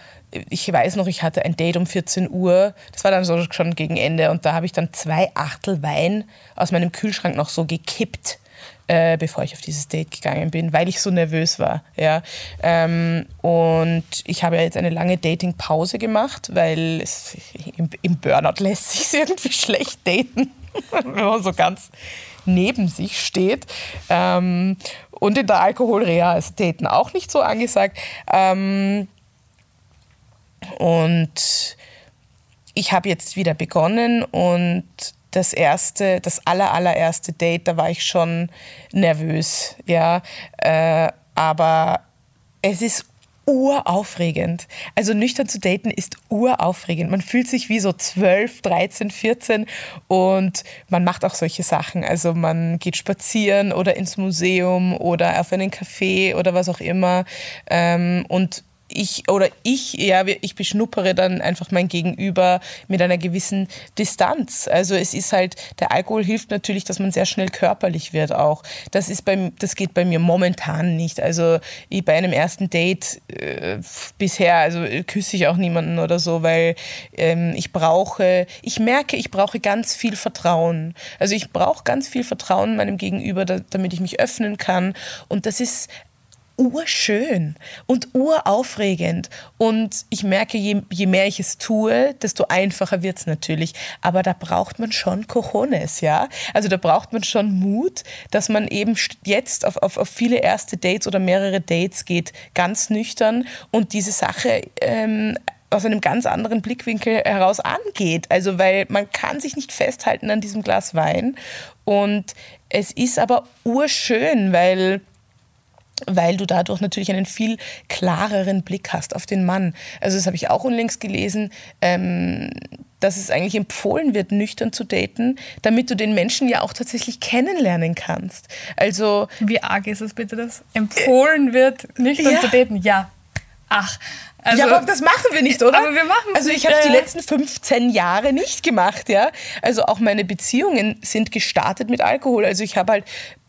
ich weiß noch, ich hatte ein Date um 14 Uhr. Das war dann so schon gegen Ende und da habe ich dann zwei Achtel Wein aus meinem Kühlschrank noch so gekippt äh, bevor ich auf dieses Date gegangen bin, weil ich so nervös war. Ja. Ähm, und ich habe ja jetzt eine lange Dating-Pause gemacht, weil es, im, im Burnout lässt sich irgendwie schlecht daten, wenn man so ganz neben sich steht. Ähm, und in der Alkoholreha ist Daten auch nicht so angesagt. Ähm, und ich habe jetzt wieder begonnen und das erste, das aller, allererste Date, da war ich schon nervös, ja. Äh, aber es ist uraufregend. Also nüchtern zu daten ist uraufregend. Man fühlt sich wie so 12, 13, 14 und man macht auch solche Sachen. Also man geht spazieren oder ins Museum oder auf einen Café oder was auch immer. Ähm, und ich oder ich, ja, ich beschnuppere dann einfach mein Gegenüber mit einer gewissen Distanz. Also es ist halt, der Alkohol hilft natürlich, dass man sehr schnell körperlich wird auch. Das ist beim, das geht bei mir momentan nicht. Also ich, bei einem ersten Date äh, bisher, also küsse ich auch niemanden oder so, weil ähm, ich brauche, ich merke, ich brauche ganz viel Vertrauen. Also ich brauche ganz viel Vertrauen meinem Gegenüber, da, damit ich mich öffnen kann. Und das ist urschön und uraufregend. Und ich merke, je, je mehr ich es tue, desto einfacher wird es natürlich. Aber da braucht man schon Cojones, ja. Also da braucht man schon Mut, dass man eben jetzt auf, auf, auf viele erste Dates oder mehrere Dates geht, ganz nüchtern und diese Sache ähm, aus einem ganz anderen Blickwinkel heraus angeht. Also weil man kann sich nicht festhalten an diesem Glas Wein. Und es ist aber urschön, weil weil du dadurch natürlich einen viel klareren Blick hast auf den Mann. Also das habe ich auch unlängst gelesen, ähm, dass es eigentlich empfohlen wird, nüchtern zu daten, damit du den Menschen ja auch tatsächlich kennenlernen kannst. Also wie arg ist es bitte, dass empfohlen wird, nüchtern ja. zu daten? Ja. Ach, also, ja, aber das machen wir nicht, oder? Aber wir machen Also ich habe die letzten 15 Jahre nicht gemacht, ja. Also auch meine Beziehungen sind gestartet mit Alkohol. Also ich habe halt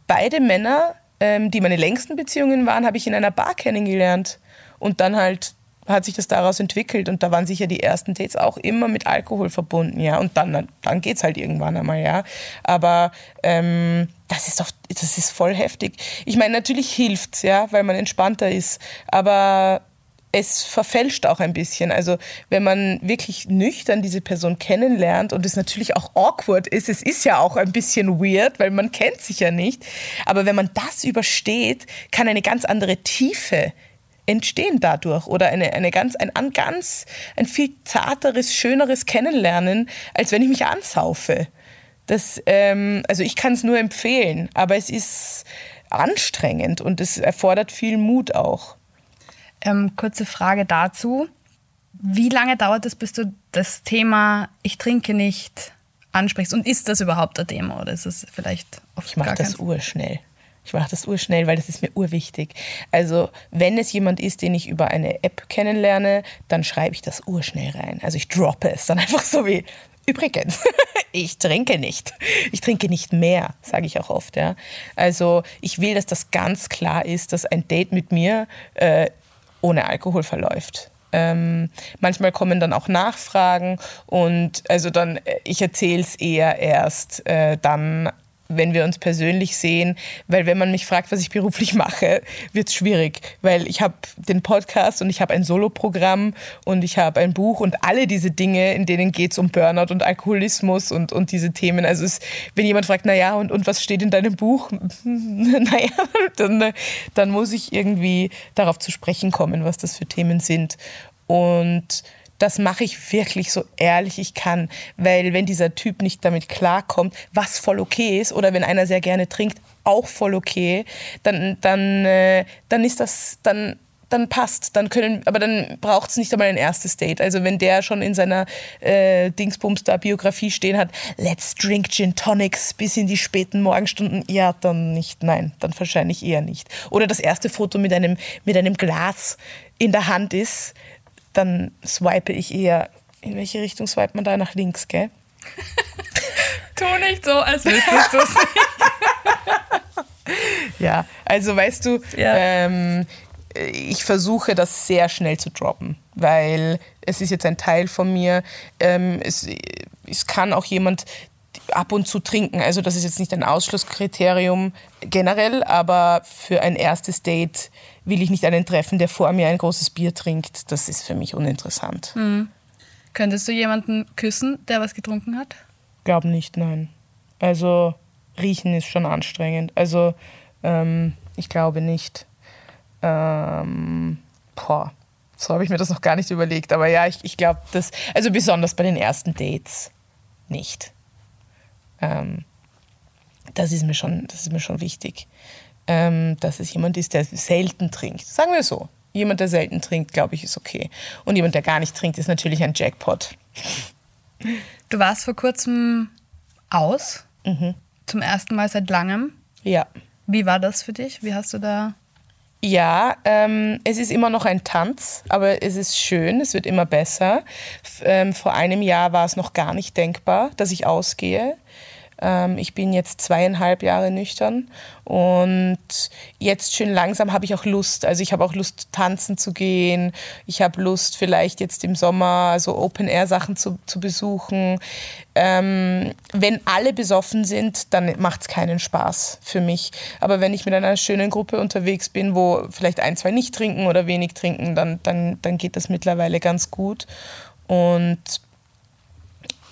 beide Männer ähm, die meine längsten Beziehungen waren, habe ich in einer Bar kennengelernt. Und dann halt hat sich das daraus entwickelt und da waren sicher die ersten Dates auch immer mit Alkohol verbunden, ja. Und dann, dann geht es halt irgendwann einmal, ja. Aber ähm, das ist doch, das ist voll heftig. Ich meine, natürlich hilft's, ja, weil man entspannter ist. Aber es verfälscht auch ein bisschen. Also wenn man wirklich nüchtern diese Person kennenlernt und es natürlich auch awkward ist, es ist ja auch ein bisschen weird, weil man kennt sich ja nicht. Aber wenn man das übersteht, kann eine ganz andere Tiefe entstehen dadurch oder eine, eine ganz, ein, ein ganz, ein viel zarteres, schöneres Kennenlernen, als wenn ich mich ansaufe. Das, ähm, also ich kann es nur empfehlen, aber es ist anstrengend und es erfordert viel Mut auch. Ähm, kurze Frage dazu. Wie lange dauert es, bis du das Thema Ich trinke nicht ansprichst? Und ist das überhaupt ein Thema oder ist es vielleicht oft Ich mache das urschnell. Ich mache das urschnell, weil das ist mir urwichtig. Also, wenn es jemand ist, den ich über eine App kennenlerne, dann schreibe ich das urschnell rein. Also, ich droppe es dann einfach so wie, übrigens, ich trinke nicht. Ich trinke nicht mehr, sage ich auch oft. Ja. Also, ich will, dass das ganz klar ist, dass ein Date mit mir äh, ohne Alkohol verläuft. Ähm, manchmal kommen dann auch Nachfragen und also dann, äh, ich erzähle es eher erst äh, dann wenn wir uns persönlich sehen, weil wenn man mich fragt, was ich beruflich mache, wird es schwierig, weil ich habe den Podcast und ich habe ein Soloprogramm und ich habe ein Buch und alle diese Dinge, in denen geht es um Burnout und Alkoholismus und, und diese Themen. Also es, wenn jemand fragt, naja, und, und was steht in deinem Buch? naja, dann, dann muss ich irgendwie darauf zu sprechen kommen, was das für Themen sind. Und das mache ich wirklich so ehrlich ich kann, weil wenn dieser Typ nicht damit klarkommt, was voll okay ist, oder wenn einer sehr gerne trinkt, auch voll okay, dann, dann, äh, dann ist das, dann, dann passt, dann können, aber dann braucht es nicht einmal ein erstes Date. Also wenn der schon in seiner äh, Dingsbums da Biografie stehen hat, let's drink Gin Tonics bis in die späten Morgenstunden, ja, dann nicht, nein, dann wahrscheinlich eher nicht. Oder das erste Foto mit einem, mit einem Glas in der Hand ist, dann swipe ich eher. In welche Richtung swipe man da? Nach links, gell? tu nicht so, als wüsstest du es nicht. ja, also weißt du, ja. ähm, ich versuche das sehr schnell zu droppen, weil es ist jetzt ein Teil von mir. Ähm, es, es kann auch jemand ab und zu trinken. Also das ist jetzt nicht ein Ausschlusskriterium generell, aber für ein erstes Date will ich nicht einen treffen, der vor mir ein großes Bier trinkt. Das ist für mich uninteressant. Mhm. Könntest du jemanden küssen, der was getrunken hat? Glaub nicht, nein. Also riechen ist schon anstrengend. Also ähm, ich glaube nicht. Ähm, boah, so habe ich mir das noch gar nicht überlegt. Aber ja, ich, ich glaube, dass, also besonders bei den ersten Dates nicht. Ähm, das, ist mir schon, das ist mir schon wichtig ähm, dass es jemand ist, der selten trinkt. Sagen wir so. Jemand, der selten trinkt, glaube ich, ist okay. Und jemand, der gar nicht trinkt, ist natürlich ein Jackpot. Du warst vor kurzem aus. Mhm. Zum ersten Mal seit langem. Ja. Wie war das für dich? Wie hast du da. Ja, ähm, es ist immer noch ein Tanz, aber es ist schön, es wird immer besser. F ähm, vor einem Jahr war es noch gar nicht denkbar, dass ich ausgehe. Ähm, ich bin jetzt zweieinhalb Jahre nüchtern und jetzt schön langsam habe ich auch Lust. Also ich habe auch Lust, tanzen zu gehen. Ich habe Lust, vielleicht jetzt im Sommer so Open-Air-Sachen zu, zu besuchen. Ähm, wenn alle besoffen sind, dann macht es keinen Spaß für mich. Aber wenn ich mit einer schönen Gruppe unterwegs bin, wo vielleicht ein, zwei nicht trinken oder wenig trinken, dann, dann, dann geht das mittlerweile ganz gut. Und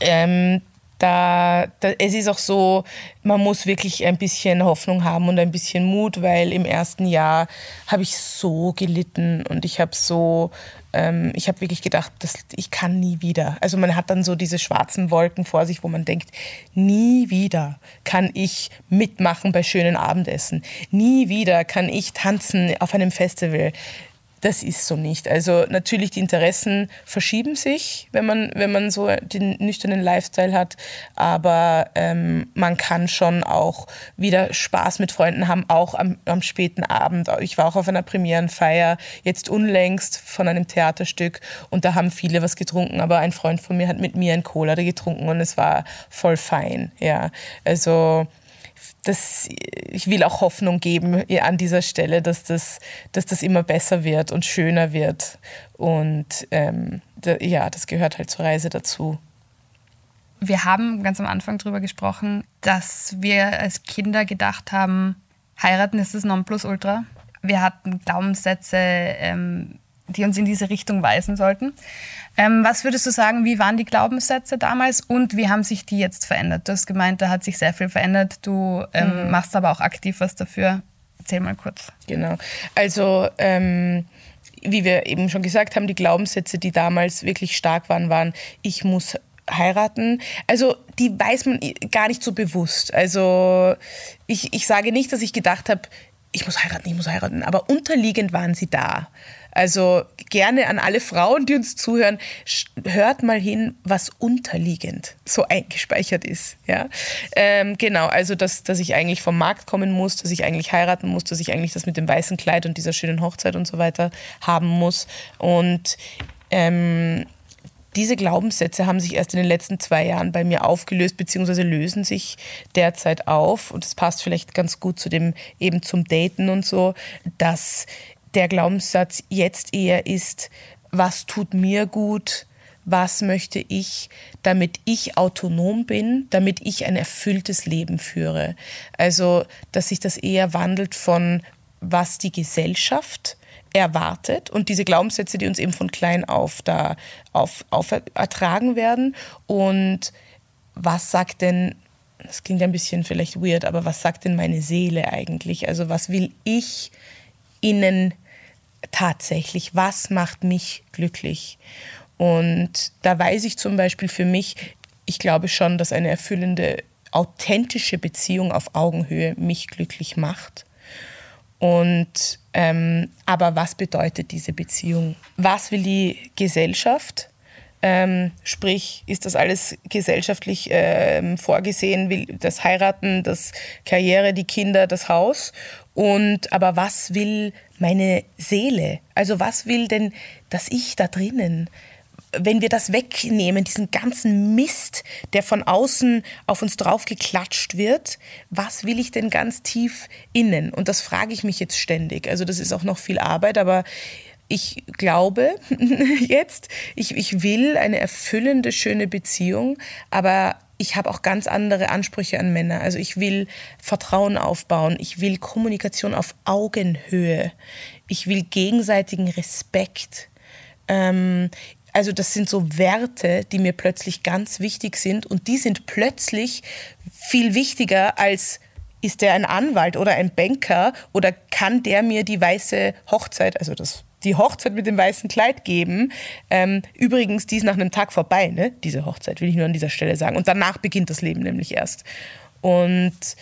ähm, da, da, es ist auch so, man muss wirklich ein bisschen Hoffnung haben und ein bisschen Mut, weil im ersten Jahr habe ich so gelitten und ich habe so, ähm, ich habe wirklich gedacht, das, ich kann nie wieder. Also man hat dann so diese schwarzen Wolken vor sich, wo man denkt, nie wieder kann ich mitmachen bei schönen Abendessen. Nie wieder kann ich tanzen auf einem Festival das ist so nicht. Also natürlich die Interessen verschieben sich, wenn man, wenn man so den nüchternen Lifestyle hat, aber ähm, man kann schon auch wieder Spaß mit Freunden haben, auch am, am späten Abend. Ich war auch auf einer Premierenfeier, jetzt unlängst von einem Theaterstück und da haben viele was getrunken, aber ein Freund von mir hat mit mir ein Cola getrunken und es war voll fein. Ja, also das, ich will auch Hoffnung geben an dieser Stelle, dass das, dass das immer besser wird und schöner wird. Und ähm, da, ja, das gehört halt zur Reise dazu. Wir haben ganz am Anfang darüber gesprochen, dass wir als Kinder gedacht haben, heiraten ist das Nonplusultra. Wir hatten Glaubenssätze, ähm, die uns in diese Richtung weisen sollten. Ähm, was würdest du sagen, wie waren die Glaubenssätze damals und wie haben sich die jetzt verändert? Du hast gemeint, da hat sich sehr viel verändert. Du ähm, mhm. machst aber auch aktiv was dafür. Erzähl mal kurz. Genau. Also, ähm, wie wir eben schon gesagt haben, die Glaubenssätze, die damals wirklich stark waren, waren, ich muss heiraten. Also die weiß man gar nicht so bewusst. Also ich, ich sage nicht, dass ich gedacht habe, ich muss heiraten, ich muss heiraten, aber unterliegend waren sie da. Also gerne an alle Frauen, die uns zuhören, hört mal hin, was unterliegend so eingespeichert ist. Ja? Ähm, genau, also dass, dass ich eigentlich vom Markt kommen muss, dass ich eigentlich heiraten muss, dass ich eigentlich das mit dem weißen Kleid und dieser schönen Hochzeit und so weiter haben muss. Und ähm, diese Glaubenssätze haben sich erst in den letzten zwei Jahren bei mir aufgelöst, beziehungsweise lösen sich derzeit auf. Und es passt vielleicht ganz gut zu dem, eben zum Daten und so, dass der Glaubenssatz jetzt eher ist, was tut mir gut, was möchte ich, damit ich autonom bin, damit ich ein erfülltes Leben führe. Also, dass sich das eher wandelt von, was die Gesellschaft erwartet und diese Glaubenssätze, die uns eben von klein auf da auf, auf ertragen werden und was sagt denn das klingt ein bisschen vielleicht weird, aber was sagt denn meine Seele eigentlich? Also was will ich innen tatsächlich? Was macht mich glücklich? Und da weiß ich zum Beispiel für mich, ich glaube schon, dass eine erfüllende, authentische Beziehung auf Augenhöhe mich glücklich macht. Und ähm, aber was bedeutet diese Beziehung? Was will die Gesellschaft? Ähm, sprich, ist das alles gesellschaftlich ähm, vorgesehen, will das Heiraten, das Karriere, die Kinder, das Haus? Und aber was will meine Seele? Also was will denn das Ich da drinnen? Wenn wir das wegnehmen, diesen ganzen Mist, der von außen auf uns drauf geklatscht wird, was will ich denn ganz tief innen? Und das frage ich mich jetzt ständig. Also das ist auch noch viel Arbeit, aber ich glaube jetzt, ich, ich will eine erfüllende, schöne Beziehung, aber ich habe auch ganz andere Ansprüche an Männer. Also ich will Vertrauen aufbauen, ich will Kommunikation auf Augenhöhe, ich will gegenseitigen Respekt. Ähm, also das sind so Werte, die mir plötzlich ganz wichtig sind und die sind plötzlich viel wichtiger als ist der ein Anwalt oder ein Banker oder kann der mir die weiße Hochzeit, also das die Hochzeit mit dem weißen Kleid geben. Ähm, übrigens, die ist nach einem Tag vorbei, ne? diese Hochzeit, will ich nur an dieser Stelle sagen. Und danach beginnt das Leben nämlich erst. Und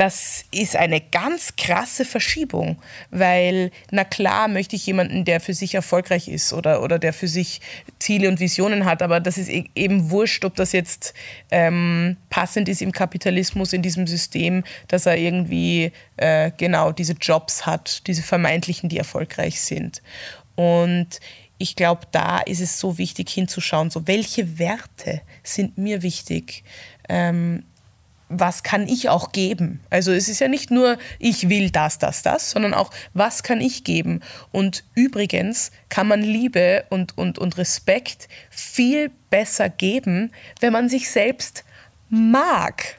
das ist eine ganz krasse Verschiebung, weil na klar möchte ich jemanden, der für sich erfolgreich ist oder, oder der für sich Ziele und Visionen hat, aber das ist e-, eben wurscht, ob das jetzt ähm, passend ist im Kapitalismus, in diesem System, dass er irgendwie äh, genau diese Jobs hat, diese vermeintlichen, die erfolgreich sind. Und ich glaube, da ist es so wichtig hinzuschauen, so welche Werte sind mir wichtig. Ähm, was kann ich auch geben? Also es ist ja nicht nur, ich will das, das, das, sondern auch, was kann ich geben? Und übrigens kann man Liebe und, und, und Respekt viel besser geben, wenn man sich selbst mag.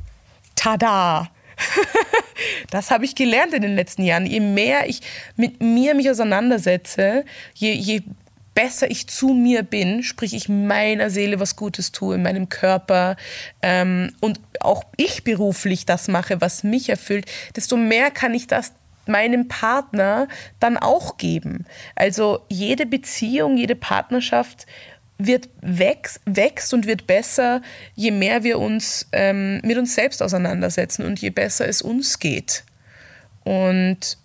Tada! das habe ich gelernt in den letzten Jahren. Je mehr ich mit mir mich auseinandersetze, je, je besser ich zu mir bin, sprich ich meiner Seele was Gutes tue, in meinem Körper ähm, und auch ich beruflich das mache, was mich erfüllt, desto mehr kann ich das meinem Partner dann auch geben. Also jede Beziehung, jede Partnerschaft wird wächst, wächst und wird besser, je mehr wir uns ähm, mit uns selbst auseinandersetzen und je besser es uns geht. Und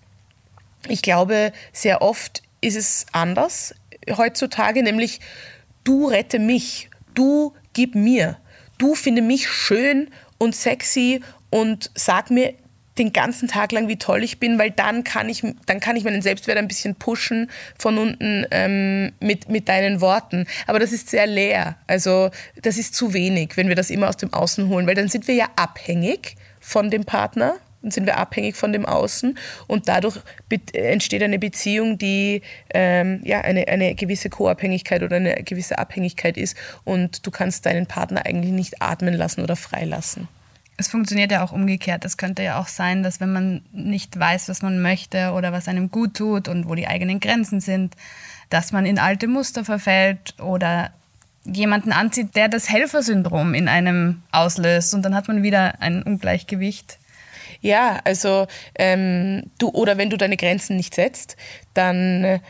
ich glaube, sehr oft ist es anders heutzutage, nämlich du rette mich, du gib mir, du finde mich schön und sexy und sag mir den ganzen Tag lang, wie toll ich bin, weil dann kann ich, dann kann ich meinen Selbstwert ein bisschen pushen von unten ähm, mit, mit deinen Worten. Aber das ist sehr leer. Also das ist zu wenig, wenn wir das immer aus dem Außen holen, weil dann sind wir ja abhängig von dem Partner sind wir abhängig von dem Außen und dadurch entsteht eine Beziehung, die ähm, ja, eine, eine gewisse Co-Abhängigkeit oder eine gewisse Abhängigkeit ist und du kannst deinen Partner eigentlich nicht atmen lassen oder freilassen. Es funktioniert ja auch umgekehrt. Es könnte ja auch sein, dass wenn man nicht weiß, was man möchte oder was einem gut tut und wo die eigenen Grenzen sind, dass man in alte Muster verfällt oder jemanden anzieht, der das Helfersyndrom in einem auslöst und dann hat man wieder ein Ungleichgewicht. Ja, also ähm, du oder wenn du deine Grenzen nicht setzt, dann äh,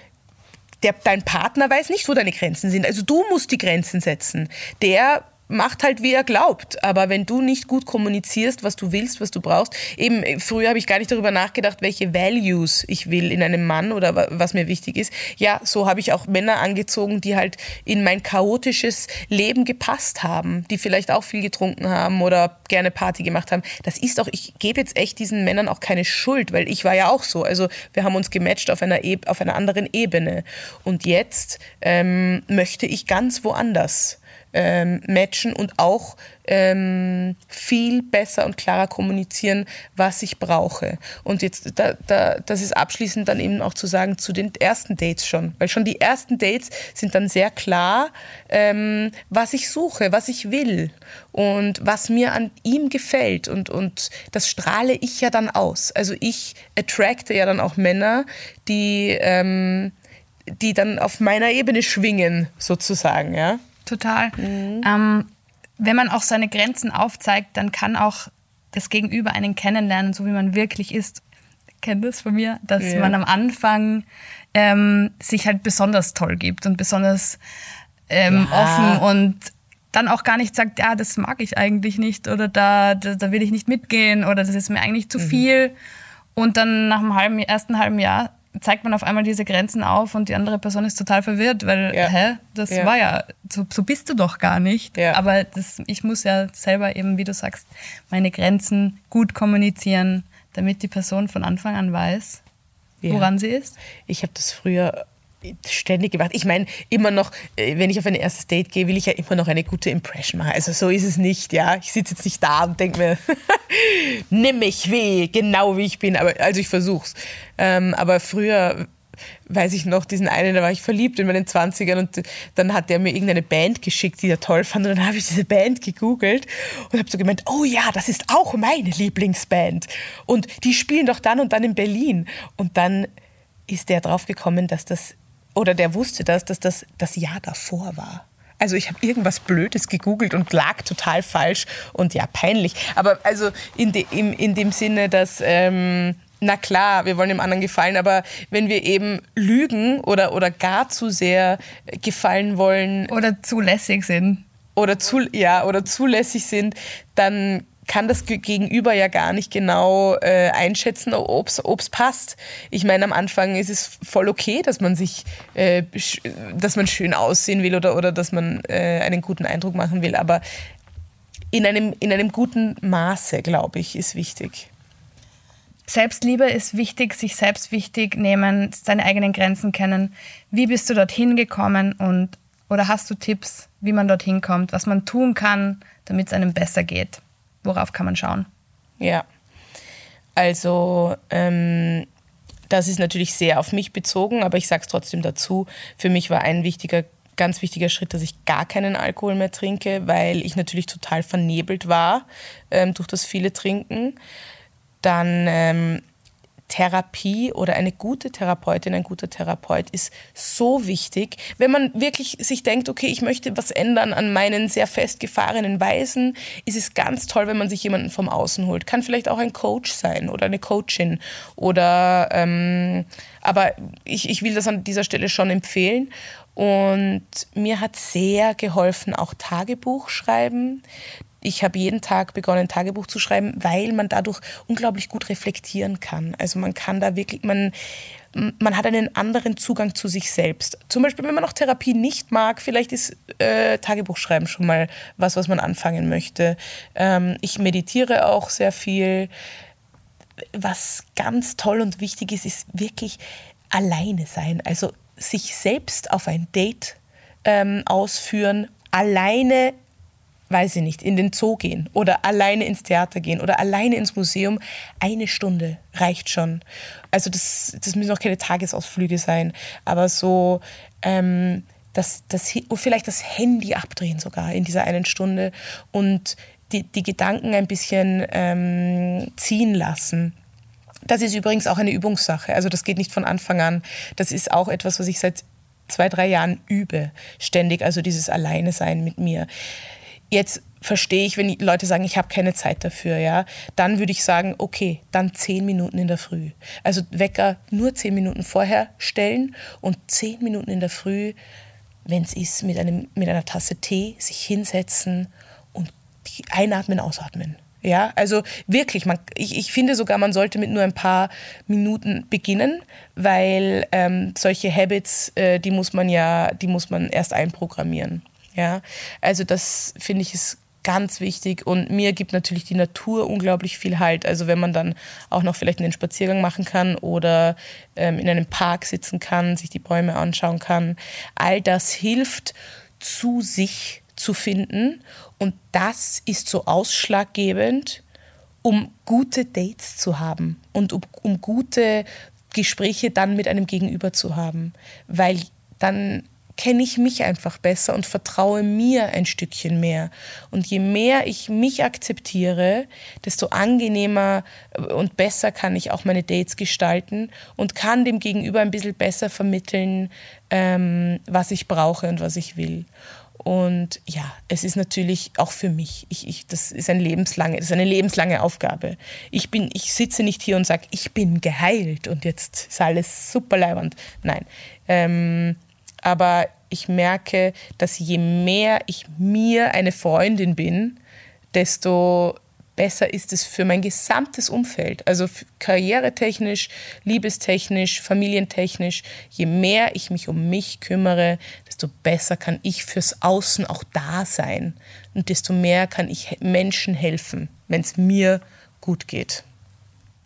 der, dein Partner weiß nicht, wo deine Grenzen sind. Also du musst die Grenzen setzen. Der macht halt, wie er glaubt. Aber wenn du nicht gut kommunizierst, was du willst, was du brauchst, eben früher habe ich gar nicht darüber nachgedacht, welche Values ich will in einem Mann oder was mir wichtig ist. Ja, so habe ich auch Männer angezogen, die halt in mein chaotisches Leben gepasst haben, die vielleicht auch viel getrunken haben oder gerne Party gemacht haben. Das ist auch, ich gebe jetzt echt diesen Männern auch keine Schuld, weil ich war ja auch so. Also wir haben uns gematcht auf einer, e auf einer anderen Ebene. Und jetzt ähm, möchte ich ganz woanders ähm, matchen und auch ähm, viel besser und klarer kommunizieren, was ich brauche. Und jetzt, da, da, das ist abschließend dann eben auch zu sagen, zu den ersten Dates schon. Weil schon die ersten Dates sind dann sehr klar, ähm, was ich suche, was ich will und was mir an ihm gefällt. Und, und das strahle ich ja dann aus. Also ich attracte ja dann auch Männer, die, ähm, die dann auf meiner Ebene schwingen, sozusagen, ja. Total. Mhm. Ähm, wenn man auch seine Grenzen aufzeigt, dann kann auch das Gegenüber einen kennenlernen, so wie man wirklich ist. Kennt das von mir, dass ja. man am Anfang ähm, sich halt besonders toll gibt und besonders ähm, ja. offen und dann auch gar nicht sagt, ja, das mag ich eigentlich nicht oder da, da, da will ich nicht mitgehen oder das ist mir eigentlich zu mhm. viel. Und dann nach dem halben, ersten halben Jahr zeigt man auf einmal diese Grenzen auf und die andere Person ist total verwirrt, weil, ja. hä, das ja. war ja, so, so, bist du doch gar nicht. Ja. Aber das, ich muss ja selber eben, wie du sagst, meine Grenzen gut kommunizieren, damit die Person von Anfang an weiß, woran sie ist. Ich habe das früher ständig gemacht. Ich meine, immer noch, äh, wenn ich auf ein erstes Date gehe, will ich ja immer noch eine gute Impression machen. Also so ist es nicht, ja. Ich sitze jetzt nicht da und denke mir, nimm mich weh, genau wie ich bin. Aber, also ich versuch's. Ähm, aber früher weiß ich noch, diesen einen, da war ich verliebt in meinen 20ern und dann hat der mir irgendeine Band geschickt, die er toll fand und dann habe ich diese Band gegoogelt und habe so gemeint, oh ja, das ist auch meine Lieblingsband und die spielen doch dann und dann in Berlin und dann ist der drauf gekommen, dass das oder der wusste das, dass das das Jahr davor war. Also ich habe irgendwas Blödes gegoogelt und lag total falsch und ja, peinlich. Aber also in, de, in, in dem Sinne, dass, ähm, na klar, wir wollen dem anderen gefallen, aber wenn wir eben lügen oder, oder gar zu sehr gefallen wollen. Oder zulässig sind. Oder, zu, ja, oder zulässig sind, dann kann das Gegenüber ja gar nicht genau äh, einschätzen, ob es passt. Ich meine, am Anfang ist es voll okay, dass man sich, äh, dass man schön aussehen will oder, oder dass man äh, einen guten Eindruck machen will, aber in einem, in einem guten Maße, glaube ich, ist wichtig. Selbstliebe ist wichtig, sich selbst wichtig nehmen, seine eigenen Grenzen kennen. Wie bist du dorthin gekommen und oder hast du Tipps, wie man dorthin kommt, was man tun kann, damit es einem besser geht? Worauf kann man schauen? Ja, also ähm, das ist natürlich sehr auf mich bezogen, aber ich sage es trotzdem dazu. Für mich war ein wichtiger, ganz wichtiger Schritt, dass ich gar keinen Alkohol mehr trinke, weil ich natürlich total vernebelt war ähm, durch das viele Trinken. Dann ähm, Therapie oder eine gute Therapeutin, ein guter Therapeut ist so wichtig, wenn man wirklich sich denkt, okay, ich möchte was ändern an meinen sehr festgefahrenen Weisen, ist es ganz toll, wenn man sich jemanden vom Außen holt. Kann vielleicht auch ein Coach sein oder eine Coachin oder, ähm, aber ich, ich will das an dieser Stelle schon empfehlen. Und mir hat sehr geholfen auch Tagebuch schreiben ich habe jeden Tag begonnen, Tagebuch zu schreiben, weil man dadurch unglaublich gut reflektieren kann. Also man kann da wirklich, man, man hat einen anderen Zugang zu sich selbst. Zum Beispiel, wenn man auch Therapie nicht mag, vielleicht ist äh, Tagebuchschreiben schon mal was, was man anfangen möchte. Ähm, ich meditiere auch sehr viel. Was ganz toll und wichtig ist, ist wirklich alleine sein. Also sich selbst auf ein Date ähm, ausführen, alleine weiß ich nicht, in den Zoo gehen oder alleine ins Theater gehen oder alleine ins Museum, eine Stunde reicht schon. Also das, das müssen auch keine Tagesausflüge sein, aber so ähm, das, das, vielleicht das Handy abdrehen sogar in dieser einen Stunde und die, die Gedanken ein bisschen ähm, ziehen lassen. Das ist übrigens auch eine Übungssache. Also das geht nicht von Anfang an. Das ist auch etwas, was ich seit zwei, drei Jahren übe, ständig. Also dieses Alleine sein mit mir. Jetzt verstehe ich, wenn Leute sagen, ich habe keine Zeit dafür, ja, dann würde ich sagen, okay, dann zehn Minuten in der Früh. Also Wecker nur zehn Minuten vorher stellen und zehn Minuten in der Früh, wenn es ist, mit, einem, mit einer Tasse Tee sich hinsetzen und einatmen, ausatmen. Ja, also wirklich, man, ich, ich finde sogar, man sollte mit nur ein paar Minuten beginnen, weil ähm, solche Habits, äh, die muss man ja, die muss man erst einprogrammieren. Ja, also das finde ich ist ganz wichtig und mir gibt natürlich die Natur unglaublich viel Halt. Also wenn man dann auch noch vielleicht einen Spaziergang machen kann oder ähm, in einem Park sitzen kann, sich die Bäume anschauen kann, all das hilft zu sich zu finden. Und das ist so ausschlaggebend, um gute Dates zu haben und um, um gute Gespräche dann mit einem Gegenüber zu haben. Weil dann kenne ich mich einfach besser und vertraue mir ein Stückchen mehr. Und je mehr ich mich akzeptiere, desto angenehmer und besser kann ich auch meine Dates gestalten und kann dem Gegenüber ein bisschen besser vermitteln, ähm, was ich brauche und was ich will. Und ja, es ist natürlich auch für mich, ich, ich, das, ist ein lebenslange, das ist eine lebenslange Aufgabe. Ich, bin, ich sitze nicht hier und sage, ich bin geheilt und jetzt ist alles super leibend. Nein. Ähm, aber ich merke, dass je mehr ich mir eine Freundin bin, desto besser ist es für mein gesamtes Umfeld. Also karrieretechnisch, liebestechnisch, familientechnisch. Je mehr ich mich um mich kümmere, desto besser kann ich fürs Außen auch da sein. Und desto mehr kann ich Menschen helfen, wenn es mir gut geht.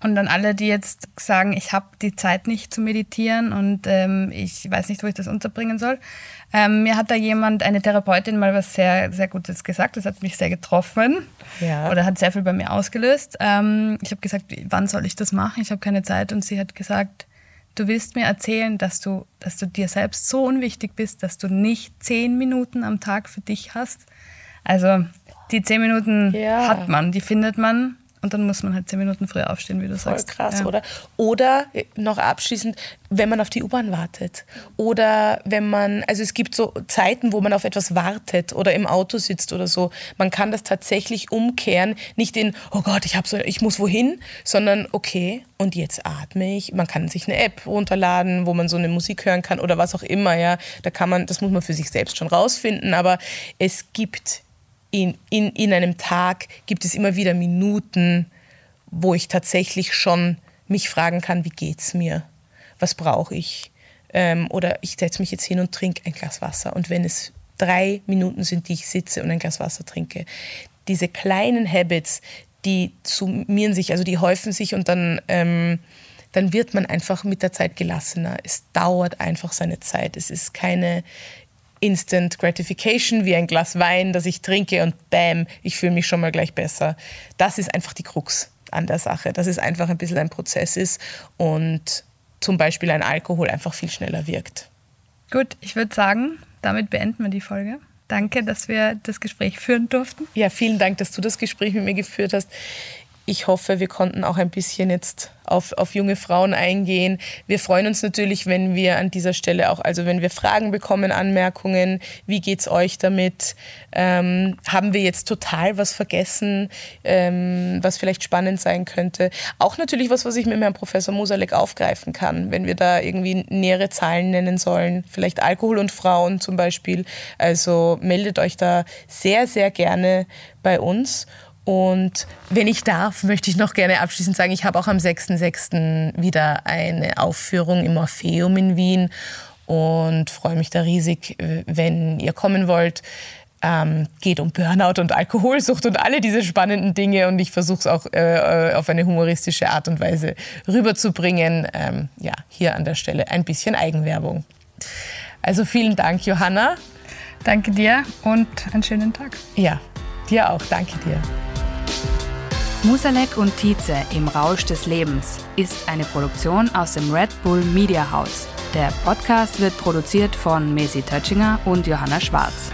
Und an alle, die jetzt sagen, ich habe die Zeit nicht zu meditieren und ähm, ich weiß nicht, wo ich das unterbringen soll. Ähm, mir hat da jemand, eine Therapeutin, mal was sehr, sehr Gutes gesagt. Das hat mich sehr getroffen ja. oder hat sehr viel bei mir ausgelöst. Ähm, ich habe gesagt, wann soll ich das machen? Ich habe keine Zeit. Und sie hat gesagt, du willst mir erzählen, dass du, dass du dir selbst so unwichtig bist, dass du nicht zehn Minuten am Tag für dich hast. Also die zehn Minuten ja. hat man, die findet man und dann muss man halt zehn Minuten früher aufstehen, wie du Voll sagst. krass, ja. oder? Oder noch abschließend, wenn man auf die U-Bahn wartet. Oder wenn man, also es gibt so Zeiten, wo man auf etwas wartet oder im Auto sitzt oder so. Man kann das tatsächlich umkehren. Nicht in, oh Gott, ich, hab so, ich muss wohin, sondern okay, und jetzt atme ich. Man kann sich eine App runterladen, wo man so eine Musik hören kann oder was auch immer. Ja, da kann man, das muss man für sich selbst schon rausfinden. Aber es gibt in, in, in einem Tag gibt es immer wieder Minuten, wo ich tatsächlich schon mich fragen kann, wie geht's mir? Was brauche ich? Ähm, oder ich setze mich jetzt hin und trinke ein Glas Wasser. Und wenn es drei Minuten sind, die ich sitze und ein Glas Wasser trinke, diese kleinen Habits, die summieren sich, also die häufen sich und dann, ähm, dann wird man einfach mit der Zeit gelassener. Es dauert einfach seine Zeit. Es ist keine, Instant Gratification, wie ein Glas Wein, das ich trinke und bam, ich fühle mich schon mal gleich besser. Das ist einfach die Krux an der Sache, dass es einfach ein bisschen ein Prozess ist und zum Beispiel ein Alkohol einfach viel schneller wirkt. Gut, ich würde sagen, damit beenden wir die Folge. Danke, dass wir das Gespräch führen durften. Ja, vielen Dank, dass du das Gespräch mit mir geführt hast. Ich hoffe, wir konnten auch ein bisschen jetzt auf, auf junge Frauen eingehen. Wir freuen uns natürlich, wenn wir an dieser Stelle auch, also wenn wir Fragen bekommen, Anmerkungen, wie geht es euch damit? Ähm, haben wir jetzt total was vergessen, ähm, was vielleicht spannend sein könnte? Auch natürlich was, was ich mit Herrn Professor Musalek aufgreifen kann, wenn wir da irgendwie nähere Zahlen nennen sollen. Vielleicht Alkohol und Frauen zum Beispiel. Also meldet euch da sehr, sehr gerne bei uns. Und wenn ich darf, möchte ich noch gerne abschließend sagen, ich habe auch am 6.6. wieder eine Aufführung im Orpheum in Wien und freue mich da riesig, wenn ihr kommen wollt. Ähm, geht um Burnout und Alkoholsucht und alle diese spannenden Dinge und ich versuche es auch äh, auf eine humoristische Art und Weise rüberzubringen. Ähm, ja, hier an der Stelle ein bisschen Eigenwerbung. Also vielen Dank, Johanna. Danke dir und einen schönen Tag. Ja, dir auch. Danke dir. Musalek und Tietze im Rausch des Lebens ist eine Produktion aus dem Red Bull Media House. Der Podcast wird produziert von Mesi Tötschinger und Johanna Schwarz.